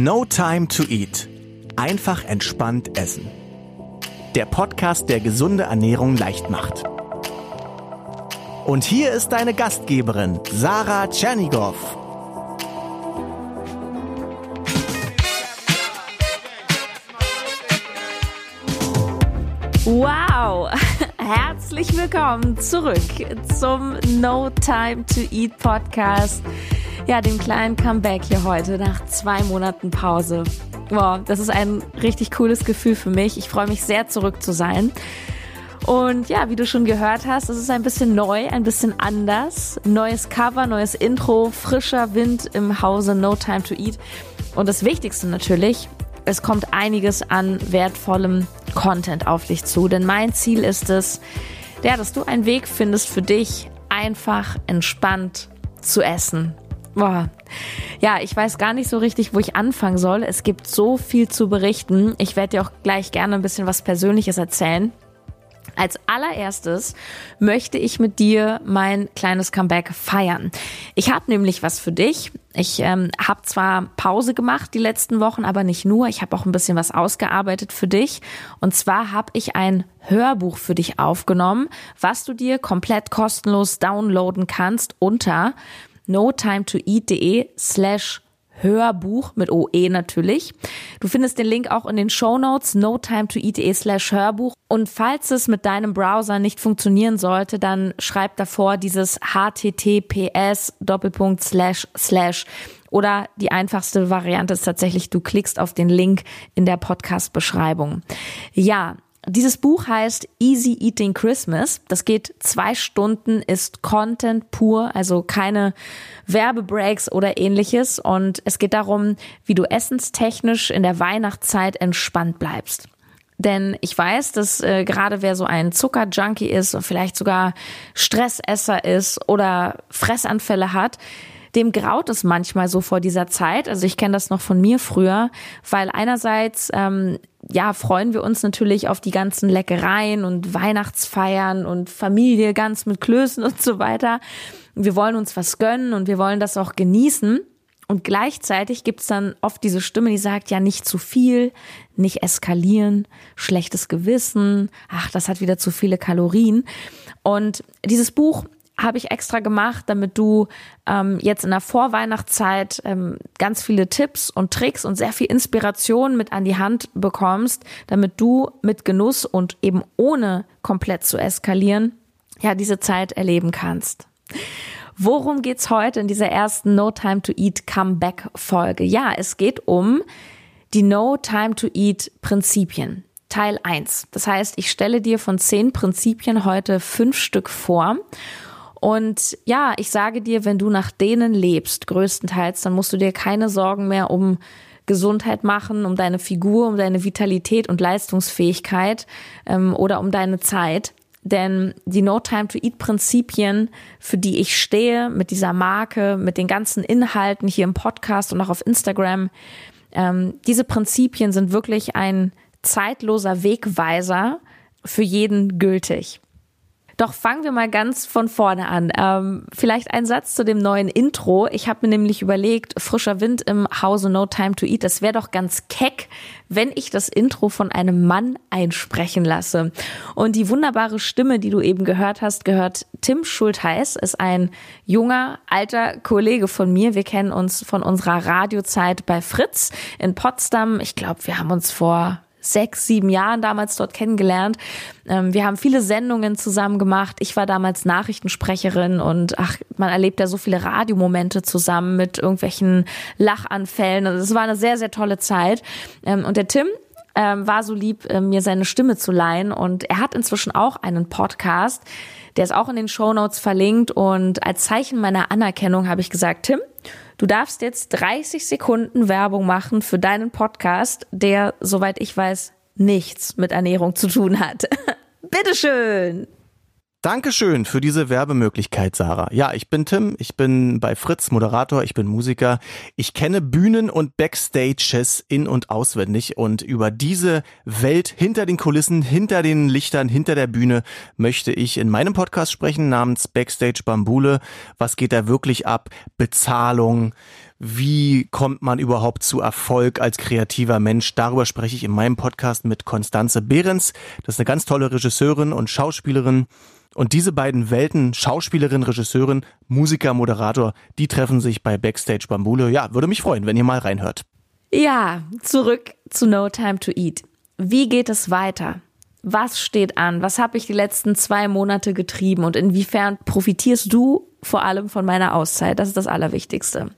No Time to Eat. Einfach entspannt essen. Der Podcast, der gesunde Ernährung leicht macht. Und hier ist deine Gastgeberin, Sarah Tschernigow. Wow! Herzlich willkommen zurück zum No Time to Eat Podcast. Ja, dem kleinen Comeback hier heute nach zwei Monaten Pause. Wow, das ist ein richtig cooles Gefühl für mich. Ich freue mich sehr zurück zu sein. Und ja, wie du schon gehört hast, es ist ein bisschen neu, ein bisschen anders. Neues Cover, neues Intro, frischer Wind im Hause No Time to Eat. Und das Wichtigste natürlich, es kommt einiges an wertvollem Content auf dich zu. Denn mein Ziel ist es, ja, dass du einen Weg findest für dich, einfach entspannt zu essen. Boah. Ja, ich weiß gar nicht so richtig, wo ich anfangen soll. Es gibt so viel zu berichten. Ich werde dir auch gleich gerne ein bisschen was Persönliches erzählen. Als allererstes möchte ich mit dir mein kleines Comeback feiern. Ich habe nämlich was für dich. Ich ähm, habe zwar Pause gemacht die letzten Wochen, aber nicht nur. Ich habe auch ein bisschen was ausgearbeitet für dich. Und zwar habe ich ein Hörbuch für dich aufgenommen, was du dir komplett kostenlos downloaden kannst unter notimetoeat.de slash Hörbuch mit OE natürlich. Du findest den Link auch in den Show Notes notimetoeat.de slash Hörbuch. Und falls es mit deinem Browser nicht funktionieren sollte, dann schreib davor dieses https Doppelpunkt slash slash. Oder die einfachste Variante ist tatsächlich, du klickst auf den Link in der Podcast-Beschreibung. Ja, dieses Buch heißt Easy Eating Christmas. Das geht zwei Stunden, ist Content pur, also keine Werbebreaks oder ähnliches. Und es geht darum, wie du essenstechnisch in der Weihnachtszeit entspannt bleibst. Denn ich weiß, dass äh, gerade wer so ein Zuckerjunkie ist und vielleicht sogar Stressesser ist oder Fressanfälle hat, dem graut es manchmal so vor dieser Zeit. Also ich kenne das noch von mir früher, weil einerseits ähm, ja freuen wir uns natürlich auf die ganzen Leckereien und Weihnachtsfeiern und Familie ganz mit Klößen und so weiter. Wir wollen uns was gönnen und wir wollen das auch genießen. Und gleichzeitig gibt's dann oft diese Stimme, die sagt, ja, nicht zu viel, nicht eskalieren, schlechtes Gewissen, ach, das hat wieder zu viele Kalorien. Und dieses Buch habe ich extra gemacht, damit du ähm, jetzt in der Vorweihnachtszeit ähm, ganz viele Tipps und Tricks und sehr viel Inspiration mit an die Hand bekommst, damit du mit Genuss und eben ohne komplett zu eskalieren, ja, diese Zeit erleben kannst. Worum geht's heute in dieser ersten No Time to Eat Comeback Folge? Ja, es geht um die No Time to Eat Prinzipien. Teil 1. Das heißt, ich stelle dir von zehn Prinzipien heute fünf Stück vor und ja, ich sage dir, wenn du nach denen lebst, größtenteils, dann musst du dir keine Sorgen mehr um Gesundheit machen, um deine Figur, um deine Vitalität und Leistungsfähigkeit ähm, oder um deine Zeit. Denn die No Time to Eat Prinzipien, für die ich stehe, mit dieser Marke, mit den ganzen Inhalten hier im Podcast und auch auf Instagram, ähm, diese Prinzipien sind wirklich ein zeitloser Wegweiser für jeden gültig. Doch fangen wir mal ganz von vorne an. Ähm, vielleicht ein Satz zu dem neuen Intro. Ich habe mir nämlich überlegt, frischer Wind im Hause No Time to Eat. Das wäre doch ganz keck, wenn ich das Intro von einem Mann einsprechen lasse. Und die wunderbare Stimme, die du eben gehört hast, gehört Tim Schultheiß, ist ein junger, alter Kollege von mir. Wir kennen uns von unserer Radiozeit bei Fritz in Potsdam. Ich glaube, wir haben uns vor sechs, sieben Jahren damals dort kennengelernt. Ähm, wir haben viele Sendungen zusammen gemacht. Ich war damals Nachrichtensprecherin und ach, man erlebt ja so viele Radiomomente zusammen mit irgendwelchen Lachanfällen. Also es war eine sehr, sehr tolle Zeit. Ähm, und der Tim, ähm, war so lieb, mir seine Stimme zu leihen. Und er hat inzwischen auch einen Podcast. Der ist auch in den Show Notes verlinkt. Und als Zeichen meiner Anerkennung habe ich gesagt, Tim, Du darfst jetzt 30 Sekunden Werbung machen für deinen Podcast, der, soweit ich weiß, nichts mit Ernährung zu tun hat. Bitteschön! Dankeschön für diese Werbemöglichkeit, Sarah. Ja, ich bin Tim, ich bin bei Fritz Moderator, ich bin Musiker. Ich kenne Bühnen und Backstages in und auswendig und über diese Welt hinter den Kulissen, hinter den Lichtern, hinter der Bühne möchte ich in meinem Podcast sprechen namens Backstage Bambule. Was geht da wirklich ab? Bezahlung, Wie kommt man überhaupt zu Erfolg als kreativer Mensch? Darüber spreche ich in meinem Podcast mit Konstanze Behrens. Das ist eine ganz tolle Regisseurin und Schauspielerin. Und diese beiden Welten, Schauspielerin, Regisseurin, Musiker, Moderator, die treffen sich bei Backstage Bambule. Ja, würde mich freuen, wenn ihr mal reinhört. Ja, zurück zu No Time to Eat. Wie geht es weiter? Was steht an? Was habe ich die letzten zwei Monate getrieben und inwiefern profitierst du vor allem von meiner Auszeit? Das ist das Allerwichtigste.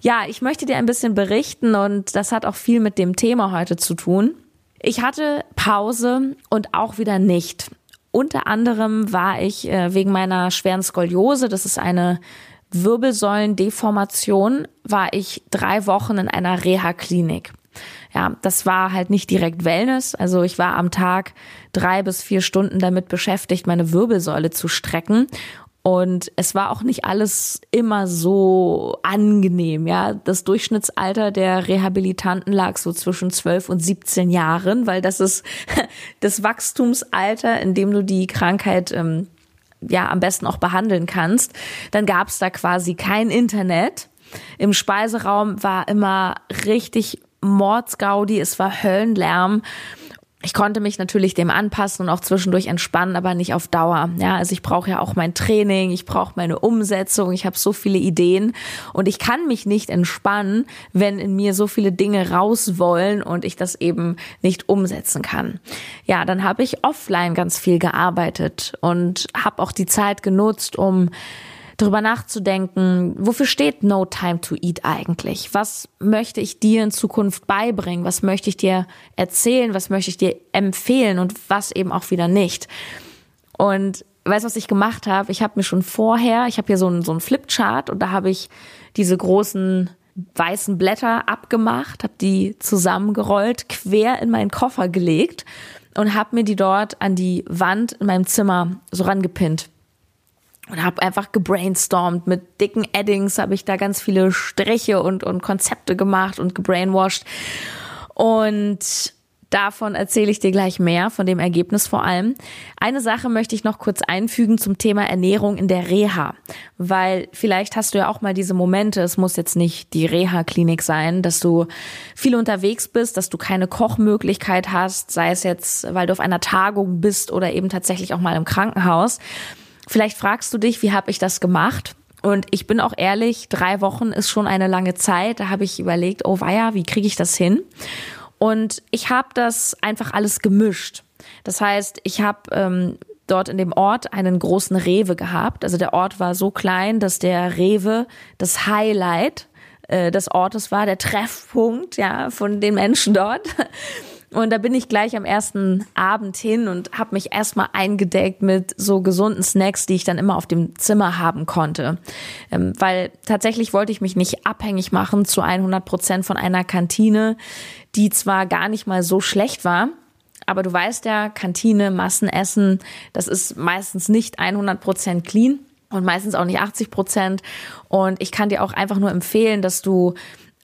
Ja, ich möchte dir ein bisschen berichten und das hat auch viel mit dem Thema heute zu tun. Ich hatte Pause und auch wieder nicht. Unter anderem war ich äh, wegen meiner schweren Skoliose, das ist eine Wirbelsäulendeformation, war ich drei Wochen in einer Reha-Klinik. Ja, das war halt nicht direkt Wellness. Also ich war am Tag drei bis vier Stunden damit beschäftigt, meine Wirbelsäule zu strecken. Und es war auch nicht alles immer so angenehm, ja. Das Durchschnittsalter der Rehabilitanten lag so zwischen 12 und 17 Jahren, weil das ist das Wachstumsalter, in dem du die Krankheit ähm, ja am besten auch behandeln kannst. Dann gab es da quasi kein Internet. Im Speiseraum war immer richtig Mordsgaudi, es war Höllenlärm ich konnte mich natürlich dem anpassen und auch zwischendurch entspannen, aber nicht auf Dauer. Ja, also ich brauche ja auch mein Training, ich brauche meine Umsetzung, ich habe so viele Ideen und ich kann mich nicht entspannen, wenn in mir so viele Dinge raus wollen und ich das eben nicht umsetzen kann. Ja, dann habe ich offline ganz viel gearbeitet und habe auch die Zeit genutzt, um darüber nachzudenken, wofür steht No Time to Eat eigentlich? Was möchte ich dir in Zukunft beibringen? Was möchte ich dir erzählen? Was möchte ich dir empfehlen und was eben auch wieder nicht? Und weißt du, was ich gemacht habe? Ich habe mir schon vorher, ich habe hier so einen, so einen Flipchart und da habe ich diese großen weißen Blätter abgemacht, habe die zusammengerollt, quer in meinen Koffer gelegt und habe mir die dort an die Wand in meinem Zimmer so rangepinnt und habe einfach gebrainstormt mit dicken Addings, habe ich da ganz viele Striche und, und Konzepte gemacht und gebrainwashed. Und davon erzähle ich dir gleich mehr, von dem Ergebnis vor allem. Eine Sache möchte ich noch kurz einfügen zum Thema Ernährung in der Reha, weil vielleicht hast du ja auch mal diese Momente, es muss jetzt nicht die Reha-Klinik sein, dass du viel unterwegs bist, dass du keine Kochmöglichkeit hast, sei es jetzt, weil du auf einer Tagung bist oder eben tatsächlich auch mal im Krankenhaus. Vielleicht fragst du dich, wie habe ich das gemacht? Und ich bin auch ehrlich, drei Wochen ist schon eine lange Zeit. Da habe ich überlegt, oh weia, wie kriege ich das hin? Und ich habe das einfach alles gemischt. Das heißt, ich habe ähm, dort in dem Ort einen großen Rewe gehabt. Also der Ort war so klein, dass der Rewe das Highlight äh, des Ortes war, der Treffpunkt ja von den Menschen dort. Und da bin ich gleich am ersten Abend hin und habe mich erstmal eingedeckt mit so gesunden Snacks, die ich dann immer auf dem Zimmer haben konnte. Ähm, weil tatsächlich wollte ich mich nicht abhängig machen zu 100 Prozent von einer Kantine, die zwar gar nicht mal so schlecht war, aber du weißt ja, Kantine, Massenessen, das ist meistens nicht 100 Prozent clean und meistens auch nicht 80 Prozent. Und ich kann dir auch einfach nur empfehlen, dass du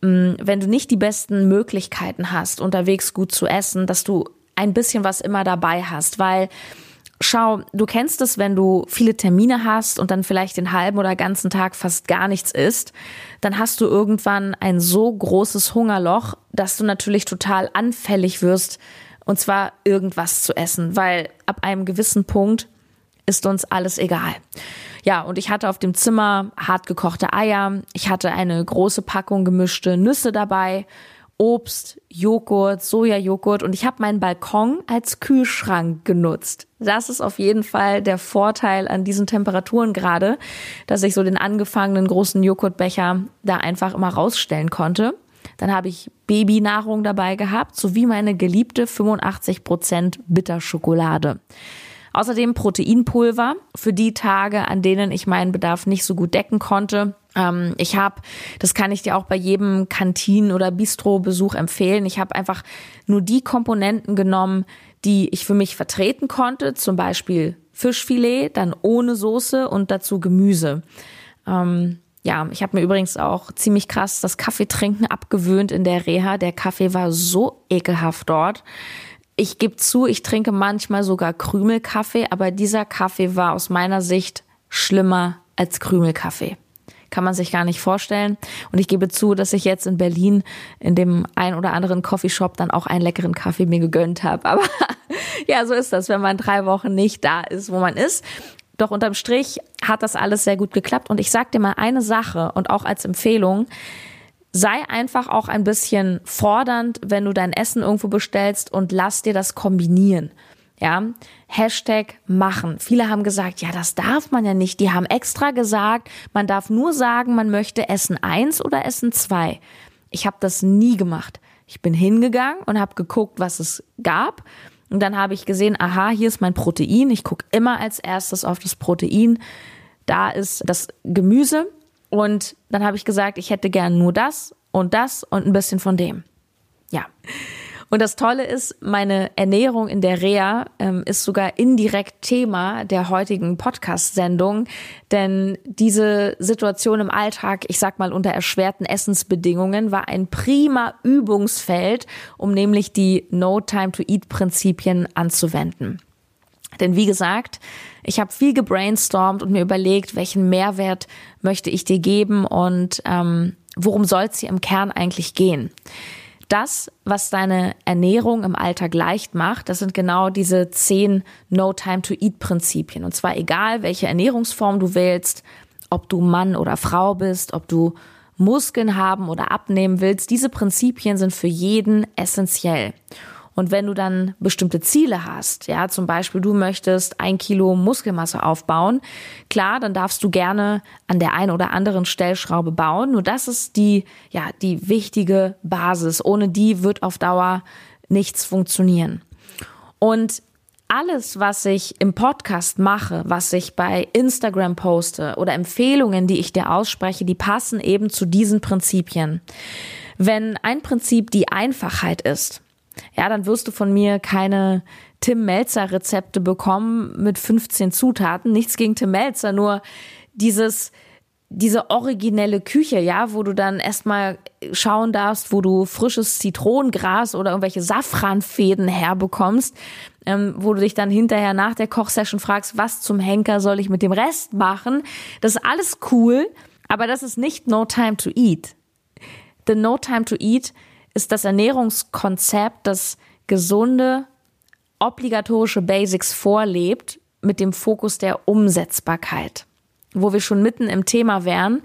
wenn du nicht die besten Möglichkeiten hast, unterwegs gut zu essen, dass du ein bisschen was immer dabei hast, weil Schau, du kennst es, wenn du viele Termine hast und dann vielleicht den halben oder ganzen Tag fast gar nichts isst, dann hast du irgendwann ein so großes Hungerloch, dass du natürlich total anfällig wirst, und zwar irgendwas zu essen, weil ab einem gewissen Punkt ist uns alles egal. Ja, und ich hatte auf dem Zimmer hart gekochte Eier, ich hatte eine große Packung gemischte Nüsse dabei, Obst, Joghurt, Sojajoghurt und ich habe meinen Balkon als Kühlschrank genutzt. Das ist auf jeden Fall der Vorteil an diesen Temperaturen gerade, dass ich so den angefangenen großen Joghurtbecher da einfach immer rausstellen konnte. Dann habe ich Babynahrung dabei gehabt, sowie meine geliebte 85% Bitterschokolade. Außerdem Proteinpulver für die Tage, an denen ich meinen Bedarf nicht so gut decken konnte. Ähm, ich habe, das kann ich dir auch bei jedem Kantinen- oder Bistro-Besuch empfehlen, ich habe einfach nur die Komponenten genommen, die ich für mich vertreten konnte, zum Beispiel Fischfilet, dann ohne Soße und dazu Gemüse. Ähm, ja, ich habe mir übrigens auch ziemlich krass das Kaffeetrinken abgewöhnt in der Reha. Der Kaffee war so ekelhaft dort ich gebe zu, ich trinke manchmal sogar Krümelkaffee, aber dieser Kaffee war aus meiner Sicht schlimmer als Krümelkaffee. kann man sich gar nicht vorstellen. Und ich gebe zu, dass ich jetzt in Berlin in dem ein oder anderen Coffeeshop dann auch einen leckeren Kaffee mir gegönnt habe. Aber ja, so ist das, wenn man drei Wochen nicht da ist, wo man ist. Doch unterm Strich hat das alles sehr gut geklappt. Und ich sag dir mal eine Sache und auch als Empfehlung. Sei einfach auch ein bisschen fordernd, wenn du dein Essen irgendwo bestellst und lass dir das kombinieren. Ja, Hashtag machen. Viele haben gesagt, ja, das darf man ja nicht. Die haben extra gesagt, man darf nur sagen, man möchte Essen eins oder Essen zwei. Ich habe das nie gemacht. Ich bin hingegangen und habe geguckt, was es gab. Und dann habe ich gesehen, aha, hier ist mein Protein. Ich gucke immer als erstes auf das Protein. Da ist das Gemüse. Und dann habe ich gesagt, ich hätte gern nur das und das und ein bisschen von dem. Ja. Und das Tolle ist, meine Ernährung in der Reha ähm, ist sogar indirekt Thema der heutigen Podcast-Sendung, denn diese Situation im Alltag, ich sag mal unter erschwerten Essensbedingungen, war ein prima Übungsfeld, um nämlich die No Time to Eat Prinzipien anzuwenden. Denn wie gesagt, ich habe viel gebrainstormt und mir überlegt, welchen Mehrwert möchte ich dir geben und ähm, worum soll es hier im Kern eigentlich gehen das, was deine Ernährung im Alltag leicht macht, das sind genau diese zehn No Time to Eat Prinzipien. Und zwar egal, welche Ernährungsform du wählst, ob du Mann oder Frau bist, ob du Muskeln haben oder abnehmen willst, diese Prinzipien sind für jeden essentiell. Und wenn du dann bestimmte Ziele hast, ja, zum Beispiel du möchtest ein Kilo Muskelmasse aufbauen, klar, dann darfst du gerne an der einen oder anderen Stellschraube bauen. Nur das ist die, ja, die wichtige Basis. Ohne die wird auf Dauer nichts funktionieren. Und alles, was ich im Podcast mache, was ich bei Instagram poste oder Empfehlungen, die ich dir ausspreche, die passen eben zu diesen Prinzipien. Wenn ein Prinzip die Einfachheit ist, ja, dann wirst du von mir keine Tim Melzer Rezepte bekommen mit 15 Zutaten. Nichts gegen Tim Melzer, nur dieses, diese originelle Küche, ja, wo du dann erstmal schauen darfst, wo du frisches Zitronengras oder irgendwelche Safranfäden herbekommst, ähm, wo du dich dann hinterher nach der Kochsession fragst, was zum Henker soll ich mit dem Rest machen? Das ist alles cool, aber das ist nicht No Time to Eat. The No Time to Eat ist das Ernährungskonzept, das gesunde, obligatorische Basics vorlebt, mit dem Fokus der Umsetzbarkeit. Wo wir schon mitten im Thema wären,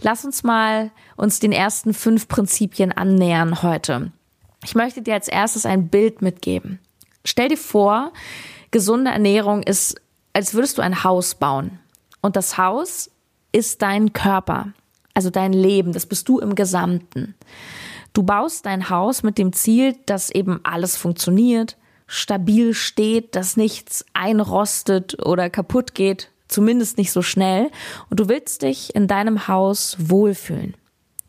lass uns mal uns den ersten fünf Prinzipien annähern heute. Ich möchte dir als erstes ein Bild mitgeben. Stell dir vor, gesunde Ernährung ist, als würdest du ein Haus bauen. Und das Haus ist dein Körper, also dein Leben, das bist du im Gesamten. Du baust dein Haus mit dem Ziel, dass eben alles funktioniert, stabil steht, dass nichts einrostet oder kaputt geht, zumindest nicht so schnell. Und du willst dich in deinem Haus wohlfühlen.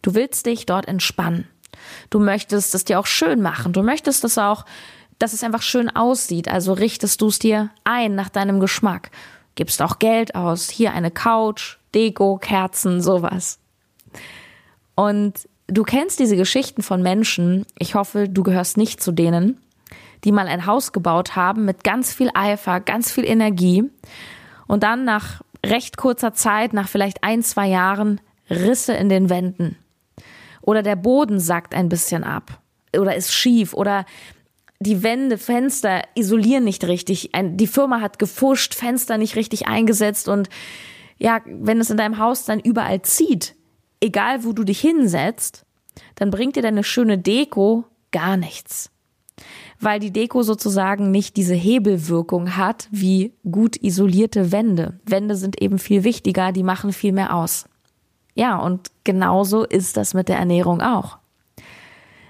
Du willst dich dort entspannen. Du möchtest es dir auch schön machen. Du möchtest es auch, dass es einfach schön aussieht. Also richtest du es dir ein nach deinem Geschmack. Gibst auch Geld aus. Hier eine Couch, Deko, Kerzen, sowas. Und Du kennst diese Geschichten von Menschen, ich hoffe, du gehörst nicht zu denen, die mal ein Haus gebaut haben mit ganz viel Eifer, ganz viel Energie und dann nach recht kurzer Zeit, nach vielleicht ein, zwei Jahren, Risse in den Wänden. Oder der Boden sackt ein bisschen ab oder ist schief oder die Wände, Fenster isolieren nicht richtig. die Firma hat gefuscht, Fenster nicht richtig eingesetzt und ja, wenn es in deinem Haus dann überall zieht, egal wo du dich hinsetzt, dann bringt dir deine schöne Deko gar nichts. Weil die Deko sozusagen nicht diese Hebelwirkung hat wie gut isolierte Wände. Wände sind eben viel wichtiger, die machen viel mehr aus. Ja, und genauso ist das mit der Ernährung auch.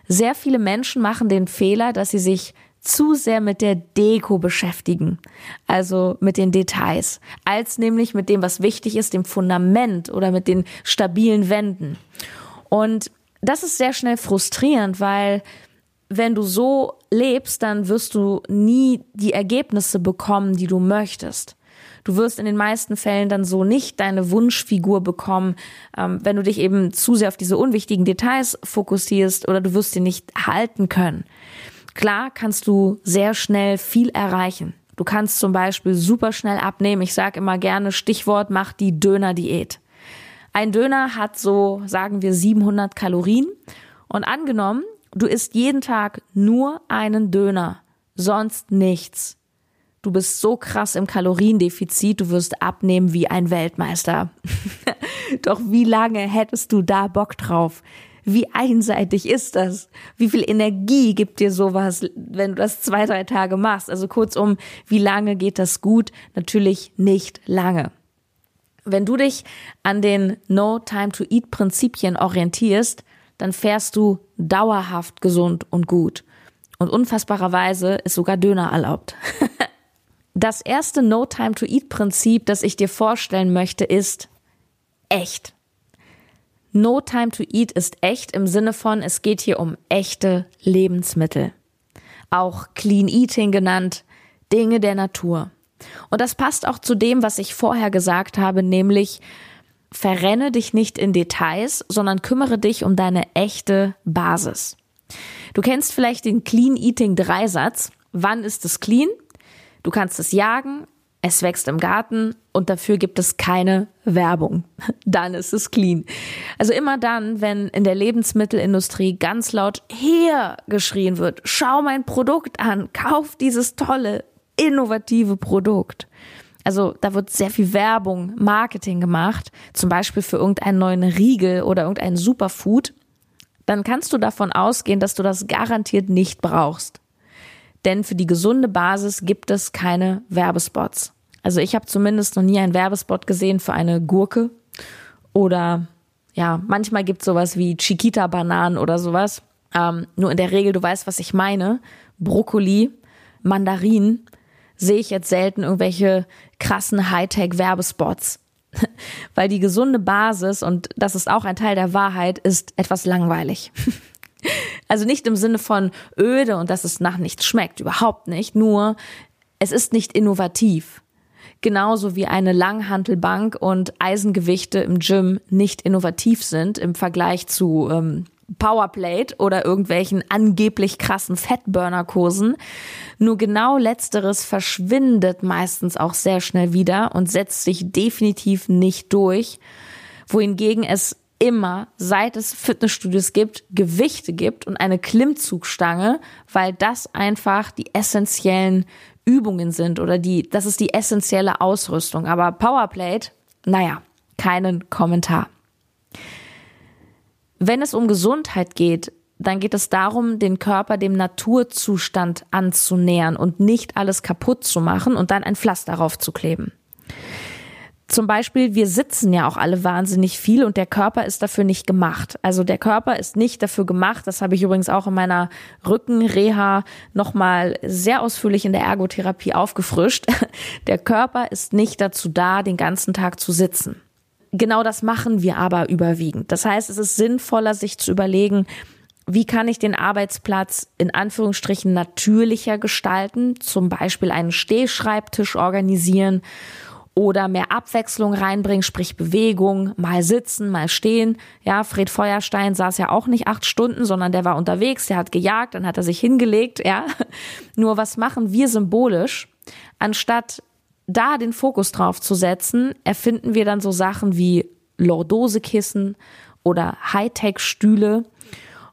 Sehr viele Menschen machen den Fehler, dass sie sich zu sehr mit der Deko beschäftigen, also mit den Details, als nämlich mit dem, was wichtig ist, dem Fundament oder mit den stabilen Wänden. Und das ist sehr schnell frustrierend, weil wenn du so lebst, dann wirst du nie die Ergebnisse bekommen, die du möchtest. Du wirst in den meisten Fällen dann so nicht deine Wunschfigur bekommen, ähm, wenn du dich eben zu sehr auf diese unwichtigen Details fokussierst oder du wirst sie nicht halten können. Klar kannst du sehr schnell viel erreichen. Du kannst zum Beispiel super schnell abnehmen. Ich sage immer gerne Stichwort, mach die Döner-Diät. Ein Döner hat so, sagen wir, 700 Kalorien. Und angenommen, du isst jeden Tag nur einen Döner, sonst nichts. Du bist so krass im Kaloriendefizit, du wirst abnehmen wie ein Weltmeister. Doch wie lange hättest du da Bock drauf? Wie einseitig ist das? Wie viel Energie gibt dir sowas, wenn du das zwei, drei Tage machst? Also kurzum, wie lange geht das gut? Natürlich nicht lange. Wenn du dich an den No Time to Eat Prinzipien orientierst, dann fährst du dauerhaft gesund und gut. Und unfassbarerweise ist sogar Döner erlaubt. das erste No Time to Eat Prinzip, das ich dir vorstellen möchte, ist echt. No Time to Eat ist echt im Sinne von, es geht hier um echte Lebensmittel. Auch Clean Eating genannt, Dinge der Natur. Und das passt auch zu dem, was ich vorher gesagt habe, nämlich verrenne dich nicht in Details, sondern kümmere dich um deine echte Basis. Du kennst vielleicht den Clean Eating Dreisatz. Wann ist es clean? Du kannst es jagen, es wächst im Garten und dafür gibt es keine Werbung. Dann ist es clean. Also immer dann, wenn in der Lebensmittelindustrie ganz laut hier geschrien wird, schau mein Produkt an, kauf dieses tolle, innovative Produkt. Also da wird sehr viel Werbung, Marketing gemacht, zum Beispiel für irgendeinen neuen Riegel oder irgendein Superfood. Dann kannst du davon ausgehen, dass du das garantiert nicht brauchst denn für die gesunde Basis gibt es keine Werbespots. Also ich habe zumindest noch nie einen Werbespot gesehen für eine Gurke oder ja, manchmal gibt es sowas wie Chiquita-Bananen oder sowas. Ähm, nur in der Regel, du weißt, was ich meine. Brokkoli, Mandarinen sehe ich jetzt selten irgendwelche krassen Hightech-Werbespots. Weil die gesunde Basis, und das ist auch ein Teil der Wahrheit, ist etwas langweilig. Also nicht im Sinne von öde und dass es nach nichts schmeckt, überhaupt nicht. Nur, es ist nicht innovativ. Genauso wie eine Langhantelbank und Eisengewichte im Gym nicht innovativ sind im Vergleich zu ähm, Powerplate oder irgendwelchen angeblich krassen Fettburner-Kursen. Nur genau letzteres verschwindet meistens auch sehr schnell wieder und setzt sich definitiv nicht durch. Wohingegen es immer, seit es Fitnessstudios gibt, Gewichte gibt und eine Klimmzugstange, weil das einfach die essentiellen Übungen sind oder die, das ist die essentielle Ausrüstung. Aber Powerplate, naja, keinen Kommentar. Wenn es um Gesundheit geht, dann geht es darum, den Körper dem Naturzustand anzunähern und nicht alles kaputt zu machen und dann ein Pflaster darauf zu kleben zum Beispiel, wir sitzen ja auch alle wahnsinnig viel und der Körper ist dafür nicht gemacht. Also der Körper ist nicht dafür gemacht. Das habe ich übrigens auch in meiner Rückenreha nochmal sehr ausführlich in der Ergotherapie aufgefrischt. Der Körper ist nicht dazu da, den ganzen Tag zu sitzen. Genau das machen wir aber überwiegend. Das heißt, es ist sinnvoller, sich zu überlegen, wie kann ich den Arbeitsplatz in Anführungsstrichen natürlicher gestalten, zum Beispiel einen Stehschreibtisch organisieren oder mehr Abwechslung reinbringen, sprich Bewegung, mal sitzen, mal stehen. Ja, Fred Feuerstein saß ja auch nicht acht Stunden, sondern der war unterwegs, der hat gejagt, dann hat er sich hingelegt, ja. Nur was machen wir symbolisch? Anstatt da den Fokus drauf zu setzen, erfinden wir dann so Sachen wie Lordosekissen oder Hightech-Stühle,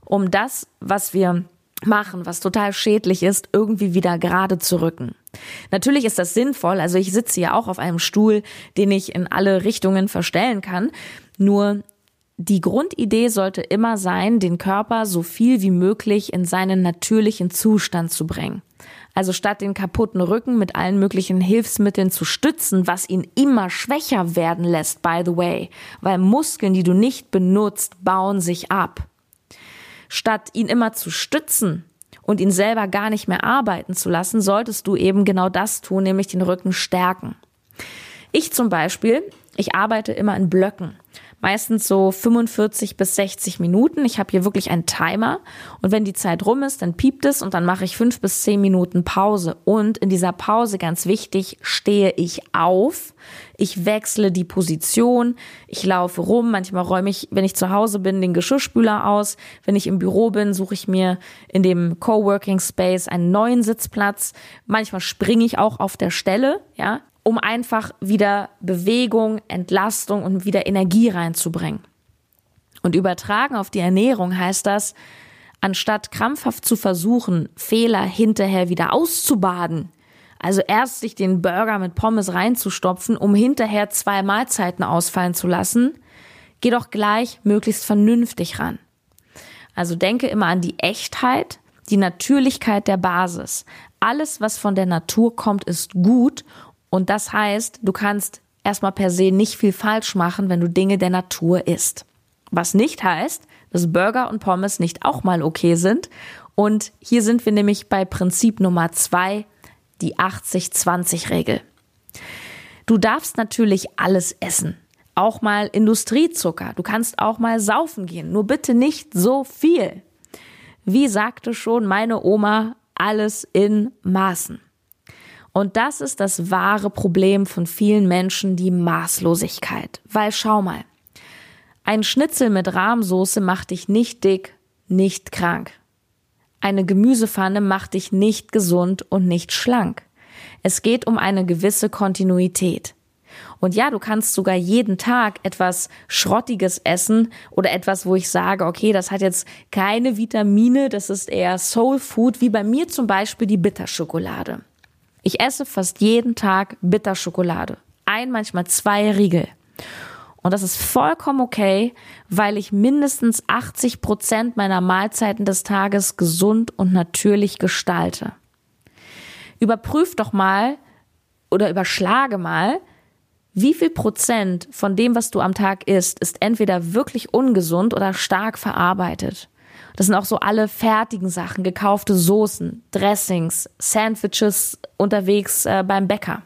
um das, was wir machen, was total schädlich ist, irgendwie wieder gerade zu rücken. Natürlich ist das sinnvoll, also ich sitze ja auch auf einem Stuhl, den ich in alle Richtungen verstellen kann, nur die Grundidee sollte immer sein, den Körper so viel wie möglich in seinen natürlichen Zustand zu bringen. Also statt den kaputten Rücken mit allen möglichen Hilfsmitteln zu stützen, was ihn immer schwächer werden lässt, by the way, weil Muskeln, die du nicht benutzt, bauen sich ab. Statt ihn immer zu stützen und ihn selber gar nicht mehr arbeiten zu lassen, solltest du eben genau das tun, nämlich den Rücken stärken. Ich zum Beispiel, ich arbeite immer in Blöcken meistens so 45 bis 60 Minuten. Ich habe hier wirklich einen Timer und wenn die Zeit rum ist, dann piept es und dann mache ich fünf bis zehn Minuten Pause. Und in dieser Pause, ganz wichtig, stehe ich auf. Ich wechsle die Position, ich laufe rum, manchmal räume ich, wenn ich zu Hause bin, den Geschirrspüler aus. Wenn ich im Büro bin, suche ich mir in dem Coworking Space einen neuen Sitzplatz. Manchmal springe ich auch auf der Stelle, ja, um einfach wieder Bewegung, Entlastung und wieder Energie reinzubringen. Und übertragen auf die Ernährung heißt das, anstatt krampfhaft zu versuchen, Fehler hinterher wieder auszubaden, also erst sich den Burger mit Pommes reinzustopfen, um hinterher zwei Mahlzeiten ausfallen zu lassen, geh doch gleich möglichst vernünftig ran. Also denke immer an die Echtheit, die Natürlichkeit der Basis. Alles, was von der Natur kommt, ist gut und das heißt, du kannst erstmal per se nicht viel falsch machen, wenn du Dinge der Natur isst. Was nicht heißt, dass Burger und Pommes nicht auch mal okay sind. Und hier sind wir nämlich bei Prinzip Nummer zwei, die 80-20-Regel. Du darfst natürlich alles essen. Auch mal Industriezucker. Du kannst auch mal saufen gehen. Nur bitte nicht so viel. Wie sagte schon meine Oma, alles in Maßen. Und das ist das wahre Problem von vielen Menschen, die Maßlosigkeit. Weil schau mal, ein Schnitzel mit Rahmsoße macht dich nicht dick, nicht krank. Eine Gemüsepfanne macht dich nicht gesund und nicht schlank. Es geht um eine gewisse Kontinuität. Und ja, du kannst sogar jeden Tag etwas Schrottiges essen oder etwas, wo ich sage, okay, das hat jetzt keine Vitamine, das ist eher Soul Food, wie bei mir zum Beispiel die Bitterschokolade. Ich esse fast jeden Tag Bitterschokolade. Ein, manchmal zwei Riegel. Und das ist vollkommen okay, weil ich mindestens 80 Prozent meiner Mahlzeiten des Tages gesund und natürlich gestalte. Überprüf doch mal oder überschlage mal, wie viel Prozent von dem, was du am Tag isst, ist entweder wirklich ungesund oder stark verarbeitet. Das sind auch so alle fertigen Sachen, gekaufte Soßen, Dressings, Sandwiches unterwegs äh, beim Bäcker.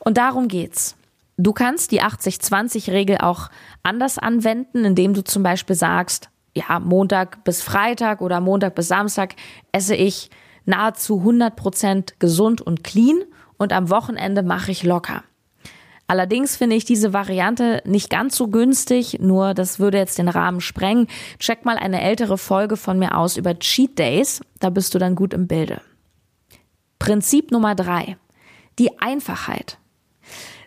Und darum geht's. Du kannst die 80-20-Regel auch anders anwenden, indem du zum Beispiel sagst, ja, Montag bis Freitag oder Montag bis Samstag esse ich nahezu 100% gesund und clean und am Wochenende mache ich locker. Allerdings finde ich diese Variante nicht ganz so günstig, nur das würde jetzt den Rahmen sprengen. Check mal eine ältere Folge von mir aus über Cheat Days, da bist du dann gut im Bilde. Prinzip Nummer drei. Die Einfachheit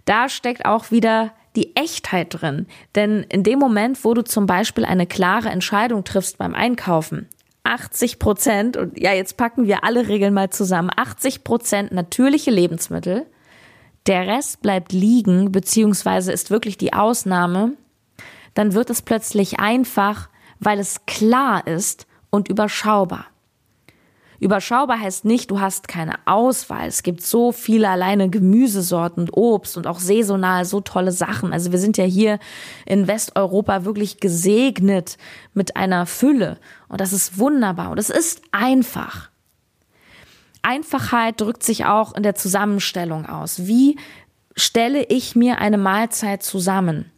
da steckt auch wieder die Echtheit drin. Denn in dem Moment, wo du zum Beispiel eine klare Entscheidung triffst beim Einkaufen, 80 Prozent, und ja, jetzt packen wir alle Regeln mal zusammen, 80 Prozent natürliche Lebensmittel, der Rest bleibt liegen, beziehungsweise ist wirklich die Ausnahme, dann wird es plötzlich einfach, weil es klar ist und überschaubar. Überschaubar heißt nicht, du hast keine Auswahl. Es gibt so viele alleine Gemüsesorten und Obst und auch saisonal so tolle Sachen. Also wir sind ja hier in Westeuropa wirklich gesegnet mit einer Fülle. Und das ist wunderbar. Und es ist einfach. Einfachheit drückt sich auch in der Zusammenstellung aus. Wie stelle ich mir eine Mahlzeit zusammen?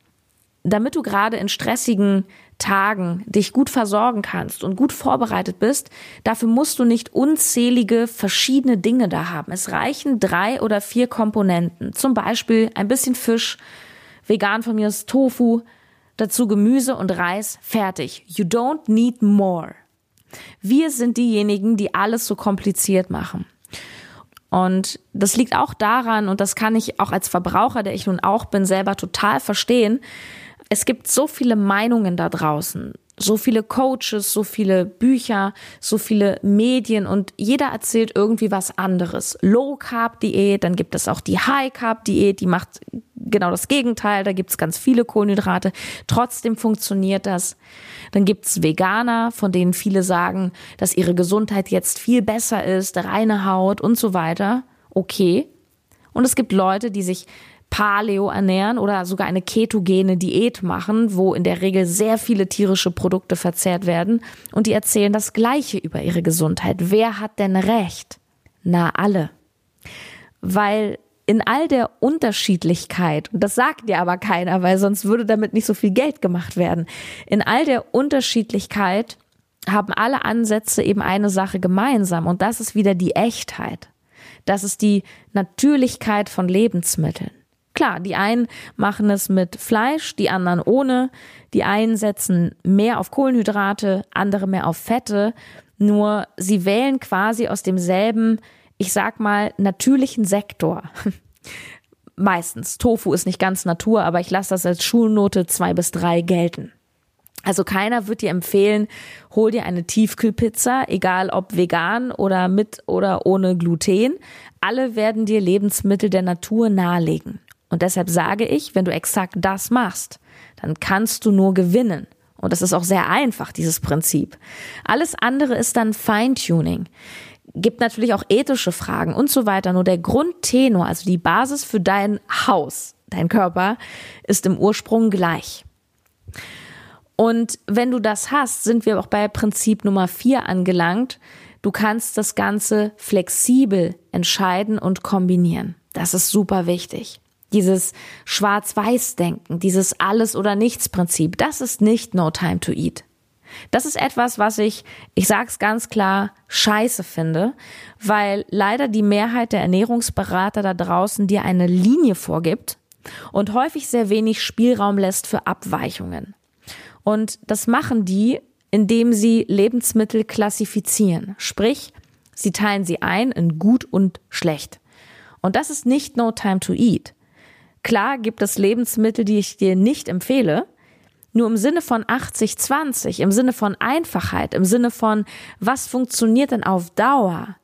Damit du gerade in stressigen Tagen dich gut versorgen kannst und gut vorbereitet bist, dafür musst du nicht unzählige verschiedene Dinge da haben. Es reichen drei oder vier Komponenten. Zum Beispiel ein bisschen Fisch, vegan von mir ist Tofu, dazu Gemüse und Reis, fertig. You don't need more. Wir sind diejenigen, die alles so kompliziert machen. Und das liegt auch daran, und das kann ich auch als Verbraucher, der ich nun auch bin, selber total verstehen, es gibt so viele Meinungen da draußen, so viele Coaches, so viele Bücher, so viele Medien und jeder erzählt irgendwie was anderes. Low Carb Diät, dann gibt es auch die High Carb Diät, die macht genau das Gegenteil, da gibt es ganz viele Kohlenhydrate, trotzdem funktioniert das. Dann gibt es Veganer, von denen viele sagen, dass ihre Gesundheit jetzt viel besser ist, reine Haut und so weiter. Okay. Und es gibt Leute, die sich Paleo ernähren oder sogar eine ketogene Diät machen, wo in der Regel sehr viele tierische Produkte verzehrt werden und die erzählen das Gleiche über ihre Gesundheit. Wer hat denn recht? Na, alle. Weil in all der Unterschiedlichkeit, und das sagt dir aber keiner, weil sonst würde damit nicht so viel Geld gemacht werden, in all der Unterschiedlichkeit haben alle Ansätze eben eine Sache gemeinsam und das ist wieder die Echtheit. Das ist die Natürlichkeit von Lebensmitteln. Klar, die einen machen es mit Fleisch, die anderen ohne. Die einen setzen mehr auf Kohlenhydrate, andere mehr auf Fette. Nur sie wählen quasi aus demselben, ich sag mal, natürlichen Sektor. meistens. Tofu ist nicht ganz Natur, aber ich lasse das als Schulnote zwei bis drei gelten. Also keiner wird dir empfehlen, hol dir eine Tiefkühlpizza, egal ob vegan oder mit oder ohne Gluten. Alle werden dir Lebensmittel der Natur nahelegen. Und deshalb sage ich, wenn du exakt das machst, dann kannst du nur gewinnen. Und das ist auch sehr einfach, dieses Prinzip. Alles andere ist dann Feintuning. Gibt natürlich auch ethische Fragen und so weiter. Nur der Grundtenor, also die Basis für dein Haus, dein Körper, ist im Ursprung gleich. Und wenn du das hast, sind wir auch bei Prinzip Nummer vier angelangt. Du kannst das Ganze flexibel entscheiden und kombinieren. Das ist super wichtig. Dieses Schwarz-Weiß-Denken, dieses Alles- oder Nichts-Prinzip, das ist nicht No Time to Eat. Das ist etwas, was ich, ich sag's ganz klar, scheiße finde, weil leider die Mehrheit der Ernährungsberater da draußen dir eine Linie vorgibt und häufig sehr wenig Spielraum lässt für Abweichungen. Und das machen die, indem sie Lebensmittel klassifizieren. Sprich, sie teilen sie ein in gut und schlecht. Und das ist nicht No Time to Eat. Klar gibt es Lebensmittel, die ich dir nicht empfehle, nur im Sinne von 80-20, im Sinne von Einfachheit, im Sinne von, was funktioniert denn auf Dauer,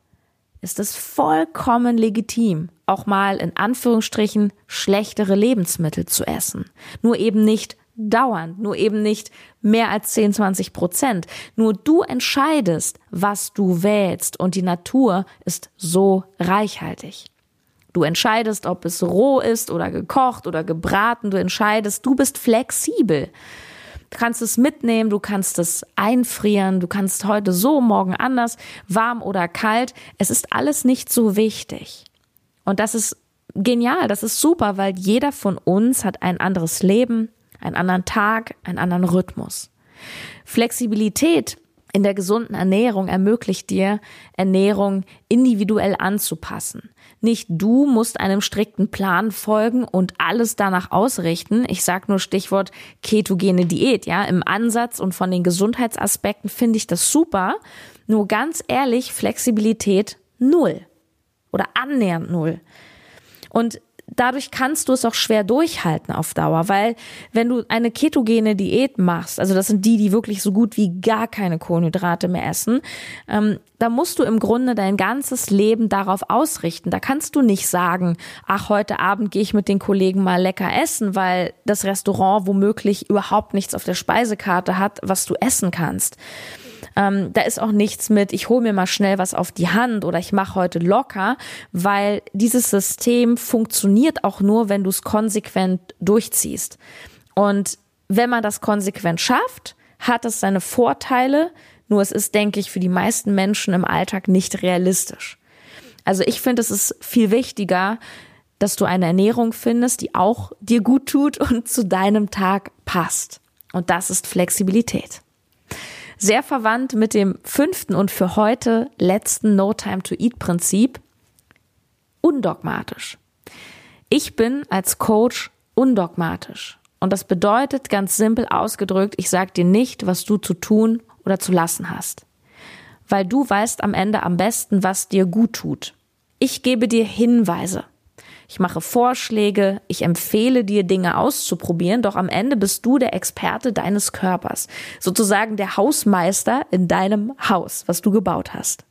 ist es vollkommen legitim, auch mal in Anführungsstrichen schlechtere Lebensmittel zu essen. Nur eben nicht dauernd, nur eben nicht mehr als 10, 20 Prozent. Nur du entscheidest, was du wählst und die Natur ist so reichhaltig. Du entscheidest, ob es roh ist oder gekocht oder gebraten. Du entscheidest, du bist flexibel. Du kannst es mitnehmen, du kannst es einfrieren, du kannst heute so, morgen anders, warm oder kalt. Es ist alles nicht so wichtig. Und das ist genial, das ist super, weil jeder von uns hat ein anderes Leben, einen anderen Tag, einen anderen Rhythmus. Flexibilität in der gesunden Ernährung ermöglicht dir, Ernährung individuell anzupassen. Nicht du musst einem strikten Plan folgen und alles danach ausrichten. Ich sage nur Stichwort ketogene Diät, ja. Im Ansatz und von den Gesundheitsaspekten finde ich das super. Nur ganz ehrlich, Flexibilität null. Oder annähernd null. Und dadurch kannst du es auch schwer durchhalten auf Dauer, weil wenn du eine ketogene Diät machst, also das sind die, die wirklich so gut wie gar keine Kohlenhydrate mehr essen, ähm, da musst du im Grunde dein ganzes Leben darauf ausrichten. Da kannst du nicht sagen, ach, heute Abend gehe ich mit den Kollegen mal lecker essen, weil das Restaurant womöglich überhaupt nichts auf der Speisekarte hat, was du essen kannst. Ähm, da ist auch nichts mit, ich hole mir mal schnell was auf die Hand oder ich mache heute locker, weil dieses System funktioniert auch nur, wenn du es konsequent durchziehst. Und wenn man das konsequent schafft, hat es seine Vorteile, nur es ist, denke ich, für die meisten Menschen im Alltag nicht realistisch. Also ich finde, es ist viel wichtiger, dass du eine Ernährung findest, die auch dir gut tut und zu deinem Tag passt. Und das ist Flexibilität sehr verwandt mit dem fünften und für heute letzten No Time to Eat Prinzip. Undogmatisch. Ich bin als Coach undogmatisch. Und das bedeutet ganz simpel ausgedrückt, ich sage dir nicht, was du zu tun oder zu lassen hast. Weil du weißt am Ende am besten, was dir gut tut. Ich gebe dir Hinweise ich mache Vorschläge, ich empfehle dir Dinge auszuprobieren, doch am Ende bist du der Experte deines Körpers, sozusagen der Hausmeister in deinem Haus, was du gebaut hast.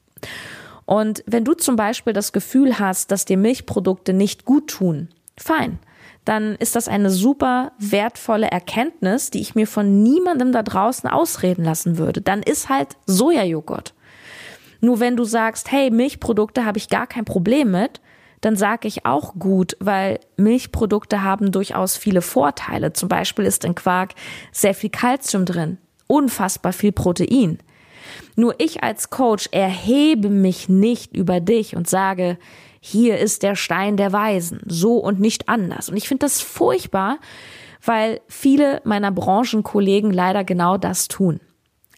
Und wenn du zum Beispiel das Gefühl hast, dass dir Milchprodukte nicht gut tun, fein, dann ist das eine super wertvolle Erkenntnis, die ich mir von niemandem da draußen ausreden lassen würde. Dann ist halt Sojajoghurt. Nur wenn du sagst, hey, Milchprodukte habe ich gar kein Problem mit, dann sage ich auch gut, weil Milchprodukte haben durchaus viele Vorteile. Zum Beispiel ist in Quark sehr viel Kalzium drin, unfassbar viel Protein. Nur ich als Coach erhebe mich nicht über dich und sage, hier ist der Stein der Weisen, so und nicht anders. Und ich finde das furchtbar, weil viele meiner Branchenkollegen leider genau das tun.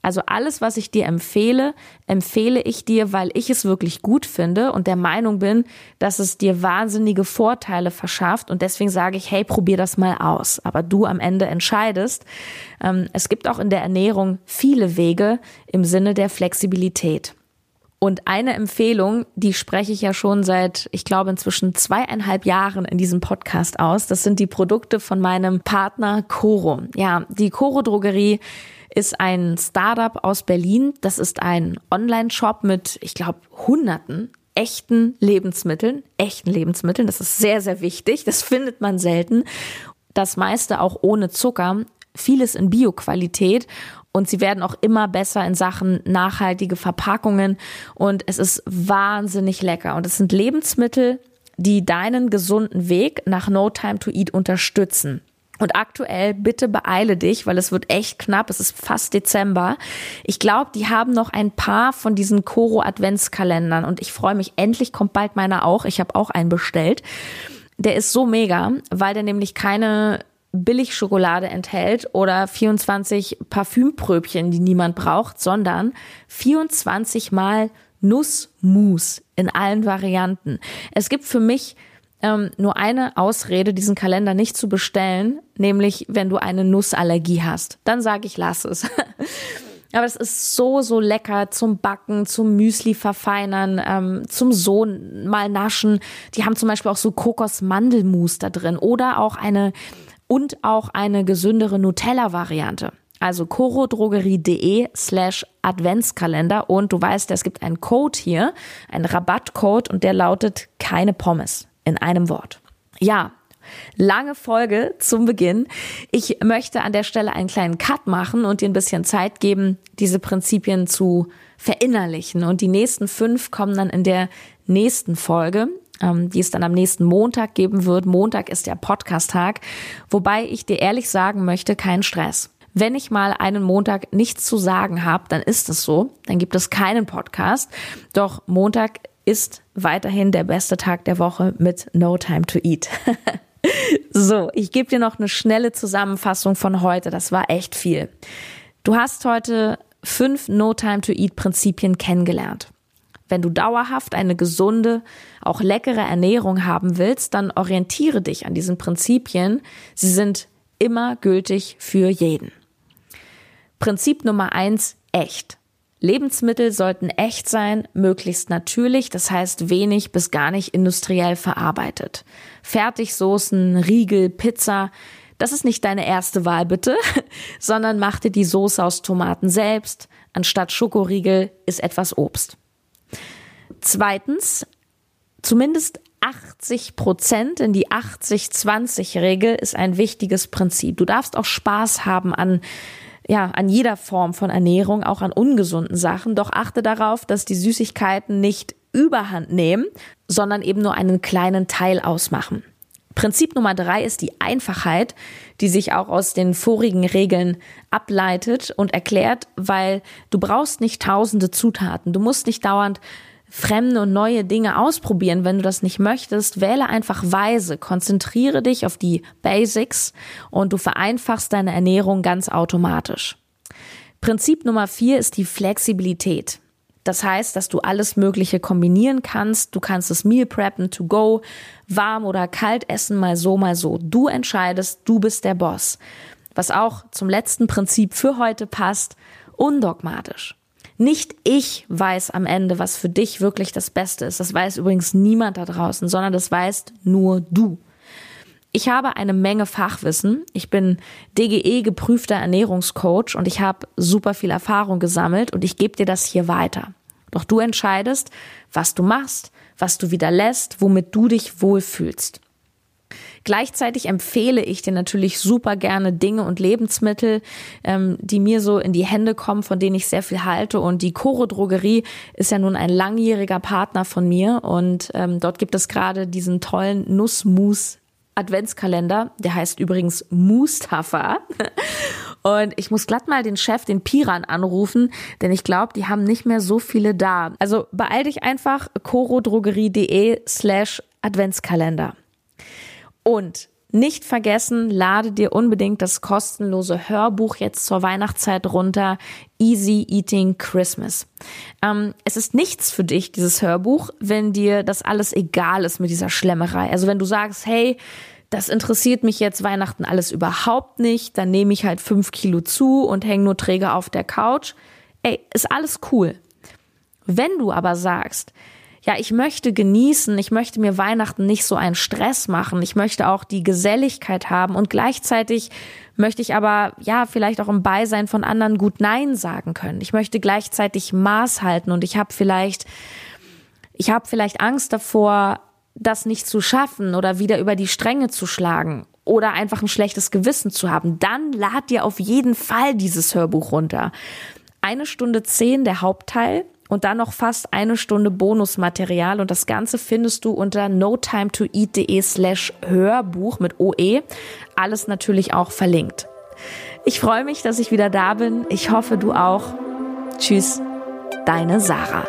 Also alles, was ich dir empfehle, empfehle ich dir, weil ich es wirklich gut finde und der Meinung bin, dass es dir wahnsinnige Vorteile verschafft. Und deswegen sage ich, hey, probier das mal aus. Aber du am Ende entscheidest. Ähm, es gibt auch in der Ernährung viele Wege im Sinne der Flexibilität. Und eine Empfehlung, die spreche ich ja schon seit, ich glaube, inzwischen zweieinhalb Jahren in diesem Podcast aus. Das sind die Produkte von meinem Partner Coro. Ja, die Coro Drogerie ist ein Startup aus Berlin. Das ist ein Online-Shop mit, ich glaube, Hunderten echten Lebensmitteln, echten Lebensmitteln. Das ist sehr, sehr wichtig. Das findet man selten. Das meiste auch ohne Zucker, vieles in Bioqualität und sie werden auch immer besser in Sachen nachhaltige Verpackungen und es ist wahnsinnig lecker und es sind Lebensmittel, die deinen gesunden Weg nach No Time to Eat unterstützen. Und aktuell bitte beeile dich, weil es wird echt knapp. Es ist fast Dezember. Ich glaube, die haben noch ein paar von diesen Koro Adventskalendern und ich freue mich. Endlich kommt bald meiner auch. Ich habe auch einen bestellt. Der ist so mega, weil der nämlich keine Billigschokolade enthält oder 24 Parfümpröbchen, die niemand braucht, sondern 24 mal Nussmus in allen Varianten. Es gibt für mich ähm, nur eine Ausrede, diesen Kalender nicht zu bestellen, nämlich wenn du eine Nussallergie hast. Dann sage ich, lass es. Aber es ist so, so lecker zum Backen, zum Müsli verfeinern, ähm, zum Sohn mal naschen. Die haben zum Beispiel auch so Kokos-Mandelmus da drin oder auch eine und auch eine gesündere Nutella-Variante. Also chorodrogerie.de slash Adventskalender und du weißt, es gibt einen Code hier, einen Rabattcode und der lautet keine Pommes in einem Wort. Ja, lange Folge zum Beginn. Ich möchte an der Stelle einen kleinen Cut machen und dir ein bisschen Zeit geben, diese Prinzipien zu verinnerlichen. Und die nächsten fünf kommen dann in der nächsten Folge ähm, die es dann am nächsten Montag geben wird. Montag ist der Podcast-Tag, wobei ich dir ehrlich sagen möchte, kein Stress. Wenn ich mal einen Montag nichts zu sagen habe, dann ist es so, dann gibt es keinen Podcast. Doch Montag ist weiterhin der beste Tag der Woche mit No Time to Eat. so, ich gebe dir noch eine schnelle Zusammenfassung von heute. Das war echt viel. Du hast heute fünf No Time to Eat Prinzipien kennengelernt. Wenn du dauerhaft eine gesunde, auch leckere Ernährung haben willst, dann orientiere dich an diesen Prinzipien. Sie sind immer gültig für jeden. Prinzip Nummer eins, echt. Lebensmittel sollten echt sein, möglichst natürlich, das heißt wenig bis gar nicht industriell verarbeitet. Fertigsoßen, Riegel, Pizza, das ist nicht deine erste Wahl bitte, sondern mach dir die Soße aus Tomaten selbst. Anstatt Schokoriegel ist etwas Obst. Zweitens, zumindest 80 Prozent in die 80-20-Regel ist ein wichtiges Prinzip. Du darfst auch Spaß haben an ja, an jeder Form von Ernährung, auch an ungesunden Sachen. Doch achte darauf, dass die Süßigkeiten nicht überhand nehmen, sondern eben nur einen kleinen Teil ausmachen. Prinzip Nummer drei ist die Einfachheit, die sich auch aus den vorigen Regeln ableitet und erklärt, weil du brauchst nicht tausende Zutaten. Du musst nicht dauernd fremde und neue Dinge ausprobieren. Wenn du das nicht möchtest, wähle einfach weise, konzentriere dich auf die Basics und du vereinfachst deine Ernährung ganz automatisch. Prinzip Nummer vier ist die Flexibilität. Das heißt, dass du alles Mögliche kombinieren kannst. Du kannst es Meal preppen, to go, warm oder kalt essen, mal so, mal so. Du entscheidest, du bist der Boss. Was auch zum letzten Prinzip für heute passt, undogmatisch. Nicht ich weiß am Ende, was für dich wirklich das Beste ist. Das weiß übrigens niemand da draußen, sondern das weißt nur du. Ich habe eine Menge Fachwissen. Ich bin DGE geprüfter Ernährungscoach und ich habe super viel Erfahrung gesammelt und ich gebe dir das hier weiter. Doch du entscheidest, was du machst, was du wieder lässt, womit du dich wohlfühlst. Gleichzeitig empfehle ich dir natürlich super gerne Dinge und Lebensmittel, ähm, die mir so in die Hände kommen, von denen ich sehr viel halte. Und die Choro Drogerie ist ja nun ein langjähriger Partner von mir und ähm, dort gibt es gerade diesen tollen Nussmus Adventskalender, der heißt übrigens Mustafa. Und ich muss glatt mal den Chef, den Piran, anrufen, denn ich glaube, die haben nicht mehr so viele da. Also beeil dich einfach, chorodrogerie.de slash Adventskalender. Und nicht vergessen, lade dir unbedingt das kostenlose Hörbuch jetzt zur Weihnachtszeit runter. Easy Eating Christmas. Ähm, es ist nichts für dich, dieses Hörbuch, wenn dir das alles egal ist mit dieser Schlemmerei. Also wenn du sagst, hey, das interessiert mich jetzt Weihnachten alles überhaupt nicht, dann nehme ich halt fünf Kilo zu und hänge nur träge auf der Couch. Ey, ist alles cool. Wenn du aber sagst, ja, ich möchte genießen, ich möchte mir Weihnachten nicht so einen Stress machen, ich möchte auch die Geselligkeit haben. Und gleichzeitig möchte ich aber, ja, vielleicht auch im Beisein von anderen gut Nein sagen können. Ich möchte gleichzeitig Maß halten. Und ich habe vielleicht, ich habe vielleicht Angst davor, das nicht zu schaffen oder wieder über die Stränge zu schlagen oder einfach ein schlechtes Gewissen zu haben, dann lad dir auf jeden Fall dieses Hörbuch runter. Eine Stunde zehn der Hauptteil und dann noch fast eine Stunde Bonusmaterial und das Ganze findest du unter notimetoeat.de slash Hörbuch mit OE. Alles natürlich auch verlinkt. Ich freue mich, dass ich wieder da bin. Ich hoffe, du auch. Tschüss, deine Sarah.